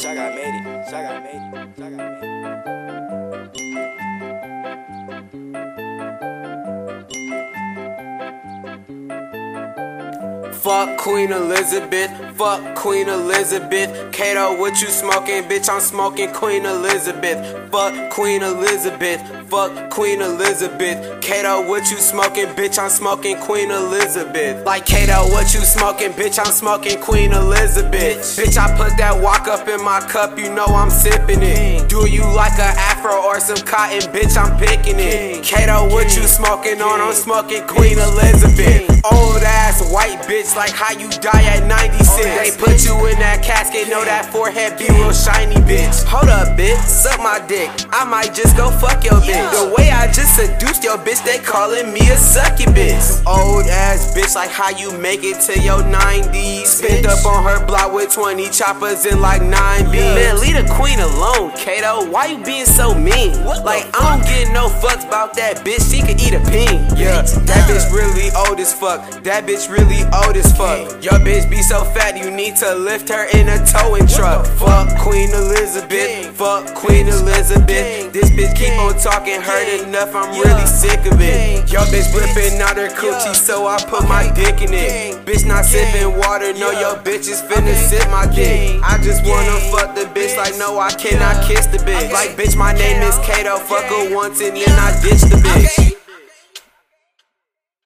Saga made it. Saga made it. Saga made it. Fuck Queen Elizabeth, fuck Queen Elizabeth. Kato, what you smoking, bitch? I'm smoking Queen Elizabeth. Fuck Queen Elizabeth, fuck Queen Elizabeth. Kato, what you smoking, bitch? I'm smoking Queen Elizabeth. Like Kato, what you smoking, bitch? I'm smoking Queen Elizabeth. Bitch, I put that walk up in my cup, you know I'm sipping it. Do you like a afro or some cotton, bitch? I'm picking it. Kato, what you smoking on? I'm smoking Queen Elizabeth. Old ass white bitch, like how you die at 96. They put you in that casket, know that forehead be real shiny, bitch. Hold up, bitch, suck my dick. I might just go fuck your bitch. The way I just seduced your bitch, they calling me a sucky bitch. Old ass bitch, like how you make it to your 90s. Up on her block with 20 choppers and like 9 beans. Man, leave the queen alone, Kato. Why you being so mean? Like, I don't get no fucks about that bitch, she could eat a peen. Yeah, that bitch really old as fuck. That bitch really old as fuck. Your bitch be so fat, you need to lift her in a towing truck. Fuck Queen Elizabeth, fuck Queen Elizabeth. This bitch keep on talking, heard enough, I'm really sick of it. Your bitch whipping out her coochie, so I put my dick in it. Bitch not sipping water, no, your bitch is finna sip my dick. I just wanna fuck the bitch, like no, I cannot kiss the bitch. Like bitch, my name is Kato, fuck her once and then I ditch the bitch.